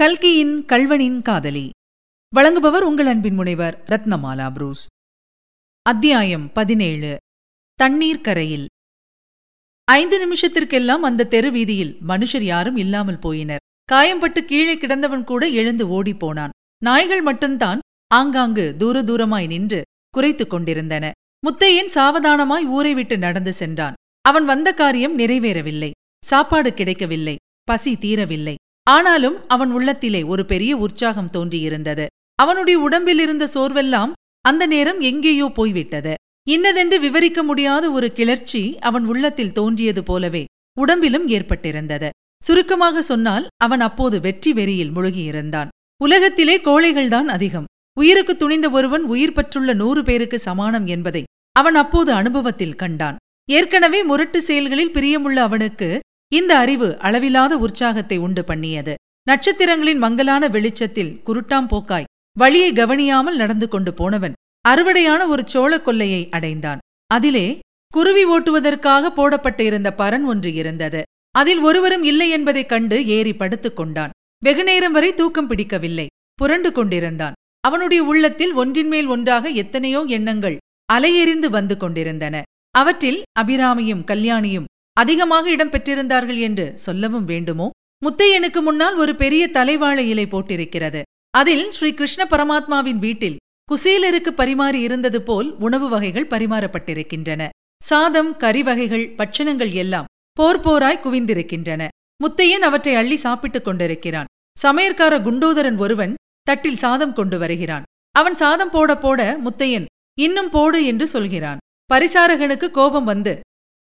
கல்கியின் கல்வனின் காதலி. வழங்குபவர் உங்கள் அன்பின் முனைவர் ரத்னமாலா புரூஸ். அத்தியாயம் பதினேழு. தண்ணீர் கரையில். ஐந்து நிமிஷத்திற்கெல்லாம் அந்த தெரு வீதியில் மனுஷர் யாரும் இல்லாமல் போயினர். காயம்பட்டு கீழே கிடந்தவன் கூட எழுந்து ஓடிப்போனான் நாய்கள் மட்டும்தான் ஆங்காங்கு தூர தூரமாய் நின்று குறைத்துக் கொண்டிருந்தன. முத்தையன் சாவதானமாய் ஊரை விட்டு நடந்து சென்றான். அவன் வந்த காரியம் நிறைவேறவில்லை. சாப்பாடு கிடைக்கவில்லை. பசி தீரவில்லை. ஆனாலும் அவன் உள்ளத்திலே ஒரு பெரிய உற்சாகம் தோன்றியிருந்தது. அவனுடைய உடம்பில் இருந்த சோர்வெல்லாம் அந்த நேரம் எங்கேயோ போய்விட்டது. இன்னதென்று விவரிக்க முடியாத ஒரு கிளர்ச்சி அவன் உள்ளத்தில் தோன்றியது போலவே உடம்பிலும் ஏற்பட்டிருந்தது. சுருக்கமாக சொன்னால் அவன் அப்போது வெற்றி வெறியில் முழுகியிருந்தான். உலகத்திலே கோழைகள்தான் அதிகம். உயிருக்கு துணிந்த ஒருவன் உயிர் பற்றுள்ள நூறு பேருக்கு சமானம் என்பதை அவன் அப்போது அனுபவத்தில் கண்டான். ஏற்கனவே முரட்டு செயல்களில் பிரியமுள்ள அவனுக்கு இந்த அறிவு அளவிலாத உற்சாகத்தை உண்டு பண்ணியது. நட்சத்திரங்களின் மங்கலான வெளிச்சத்தில் குருட்டாம் போக்காய் வழியை கவனியாமல் நடந்து கொண்டு போனவன் அறுவடையான ஒரு சோழ கொல்லையை அடைந்தான். அதிலே குருவி ஓட்டுவதற்காக போடப்பட்டு இருந்த பரன் ஒன்று இருந்தது. அதில் ஒருவரும் இல்லை என்பதைக் கண்டு ஏறி படுத்துக் கொண்டான். வெகுநேரம் வரை தூக்கம் பிடிக்கவில்லை. புரண்டு கொண்டிருந்தான். அவனுடைய உள்ளத்தில் ஒன்றின்மேல் ஒன்றாக எத்தனையோ எண்ணங்கள் அலையெறிந்து வந்து கொண்டிருந்தன. அவற்றில் அபிராமியும் கல்யாணியும் அதிகமாக இடம் பெற்றிருந்தார்கள் என்று சொல்லவும் வேண்டுமோ? முத்தையனுக்கு முன்னால் ஒரு பெரிய தலைவாழை இலை போட்டிருக்கிறது. அதில் ஸ்ரீ கிருஷ்ண பரமாத்மாவின் வீட்டில் குசேலருக்கு பரிமாறி இருந்தது போல் உணவு வகைகள் பரிமாறப்பட்டிருக்கின்றன. சாதம் கறி வகைகள் பட்சணங்கள் எல்லாம் போர் போராய் குவிந்திருக்கின்றன. முத்தையன் அவற்றை அள்ளி சாப்பிட்டுக் கொண்டிருக்கிறான். சமையற்கார குண்டோதரன் ஒருவன் தட்டில் சாதம் கொண்டு வருகிறான். அவன் சாதம் போட போட முத்தையன் இன்னும் போடு என்று சொல்கிறான். பரிசாரகனுக்கு கோபம் வந்து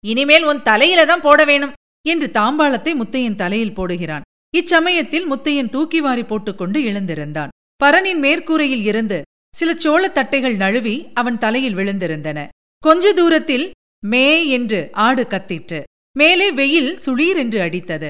இனிமேல் உன் தலையில தான் போட வேணும் என்று தாம்பாளத்தை முத்தையன் தலையில் போடுகிறான். இச்சமயத்தில் முத்தையன் தூக்கி வாரி போட்டுக்கொண்டு எழுந்திருந்தான். பரனின் மேற்கூரையில் இருந்து சில சோளத் தட்டைகள் நழுவி அவன் தலையில் விழுந்திருந்தன. கொஞ்ச தூரத்தில் மே என்று ஆடு கத்திற்று. மேலே வெயில் சுளீர் என்று அடித்தது.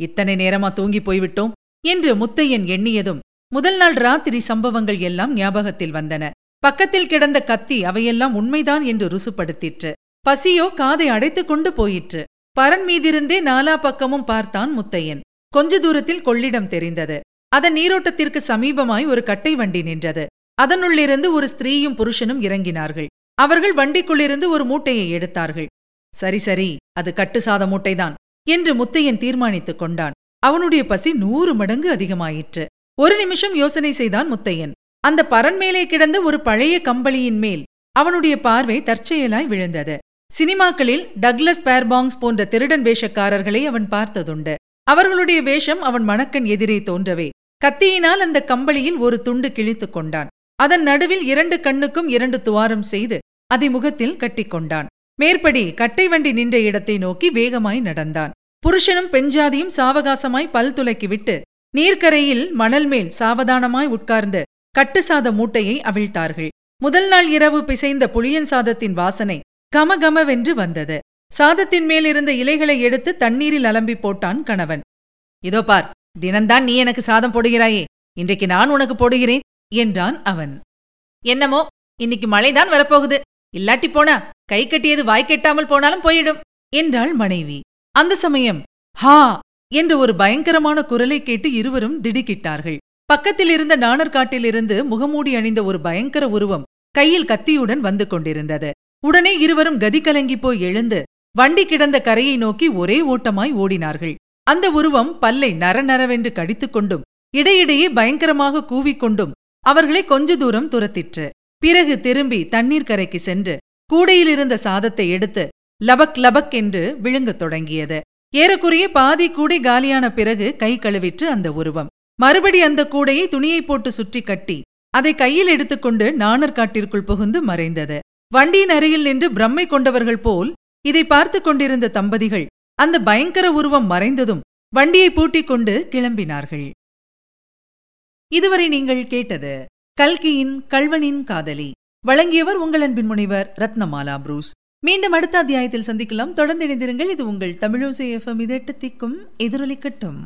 இத்தனை நேரமா தூங்கி போய்விட்டோம் என்று முத்தையன் எண்ணியதும் முதல் நாள் ராத்திரி சம்பவங்கள் எல்லாம் ஞாபகத்தில் வந்தன. பக்கத்தில் கிடந்த கத்தி அவையெல்லாம் உண்மைதான் என்று ருசுப்படுத்திற்று. பசியோ காதை அடைத்துக் கொண்டு போயிற்று. பரன் மீதிருந்தே நாலா பக்கமும் பார்த்தான் முத்தையன். கொஞ்ச தூரத்தில் கொள்ளிடம் தெரிந்தது. அதன் நீரோட்டத்திற்கு சமீபமாய் ஒரு கட்டை வண்டி நின்றது. அதனுள்ளிருந்து ஒரு ஸ்திரீயும் புருஷனும் இறங்கினார்கள். அவர்கள் வண்டிக்குள்ளிருந்து ஒரு மூட்டையை எடுத்தார்கள். சரி சரி அது கட்டு சாத மூட்டைதான் என்று முத்தையன் தீர்மானித்துக் கொண்டான். அவனுடைய பசி நூறு மடங்கு அதிகமாயிற்று. ஒரு நிமிஷம் யோசனை செய்தான் முத்தையன். அந்த பரன் மேலே கிடந்த ஒரு பழைய கம்பளியின் மேல் அவனுடைய பார்வை தற்செயலாய் விழுந்தது. சினிமாக்களில் டக்லஸ் பேர்பாங்ஸ் போன்ற திருடன் வேஷக்காரர்களை அவன் பார்த்ததுண்டு. அவர்களுடைய வேஷம் அவன் மணக்கன் எதிரே தோன்றவே கத்தியினால் அந்த கம்பளியில் ஒரு துண்டு கிழித்துக் கொண்டான். அதன் நடுவில் இரண்டு கண்ணுக்கும் இரண்டு துவாரம் செய்து அதை முகத்தில் கட்டிக்கொண்டான் மேற்படி கட்டை வண்டி நின்ற இடத்தை நோக்கி வேகமாய் நடந்தான். புருஷனும் பெஞ்சாதியும் சாவகாசமாய் பல் துலக்கிவிட்டு நீர்க்கரையில் மணல் மேல் சாவதானமாய் உட்கார்ந்து கட்டு சாத மூட்டையை அவிழ்த்தார்கள். முதல் நாள் இரவு பிசைந்த புளியன் சாதத்தின் வாசனை கமகமவென்று வந்தது. சாதத்தின் மேல் இருந்த இலைகளை எடுத்து தண்ணீரில் அலம்பி போட்டான் கணவன். இதோ பார் தினந்தான் நீ எனக்கு சாதம் போடுகிறாயே. இன்றைக்கு நான் உனக்கு போடுகிறேன் என்றான் அவன். என்னமோ இன்னைக்கு மழைதான் வரப்போகுது. இல்லாட்டி போனா கை கட்டியது வாய் கெட்டாமல் போனாலும் போயிடும் என்றாள் மனைவி. அந்த சமயம் ஹா! என்ற ஒரு பயங்கரமான குரலை கேட்டு இருவரும் திடுக்கிட்டார்கள். பக்கத்தில் இருந்த நாணர்காட்டிலிருந்து முகமூடி அணிந்த ஒரு பயங்கர உருவம் கையில் கத்தியுடன் வந்து கொண்டிருந்தது. உடனே இருவரும் கதி கலங்கி போய் எழுந்து வண்டி கிடந்த கரையை நோக்கி ஒரே ஓட்டமாய் ஓடினார்கள். அந்த உருவம் பல்லை நரநரவென்று கடித்துக்கொண்டும் இடையிடையே பயங்கரமாக கூவிக்கொண்டும் அவர்களை கொஞ்ச தூரம் துரத்திற்று. பிறகு திரும்பி தண்ணீர் கரைக்கு சென்று கூடையிலிருந்த சாதத்தை எடுத்து லபக் லபக் என்று விழுங்கத் தொடங்கியது. ஏறக்குறைய பாதி கூடை காலியான பிறகு கை கழுவிற்று அந்த உருவம். மறுபடி அந்த கூடையை துணியை போட்டு சுற்றி கட்டி அதை கையில் எடுத்துக்கொண்டு நாணற்காட்டிற்குள் புகுந்து மறைந்தது. வண்டியின் அருகில் நின்று பிரம்மை கொண்டவர்கள் போல் இதை பார்த்து கொண்டிருந்த தம்பதிகள் அந்த பயங்கர உருவம் மறைந்ததும் வண்டியை பூட்டிக் கொண்டு கிளம்பினார்கள். இதுவரை நீங்கள் கேட்டது கல்கியின் கல்வனின் காதலி. வழங்கியவர் உங்கள் அன்பின் முனைவர் ரத்னமாலா புரூஸ். மீண்டும் அடுத்த அத்தியாயத்தில் சந்திக்கலாம். தொடர்ந்து இணைந்திருங்கள். இது உங்கள் தமிழோசை எஃப்எம். இதெட்டு திக்கும் எதிரொலிக்கட்டும்.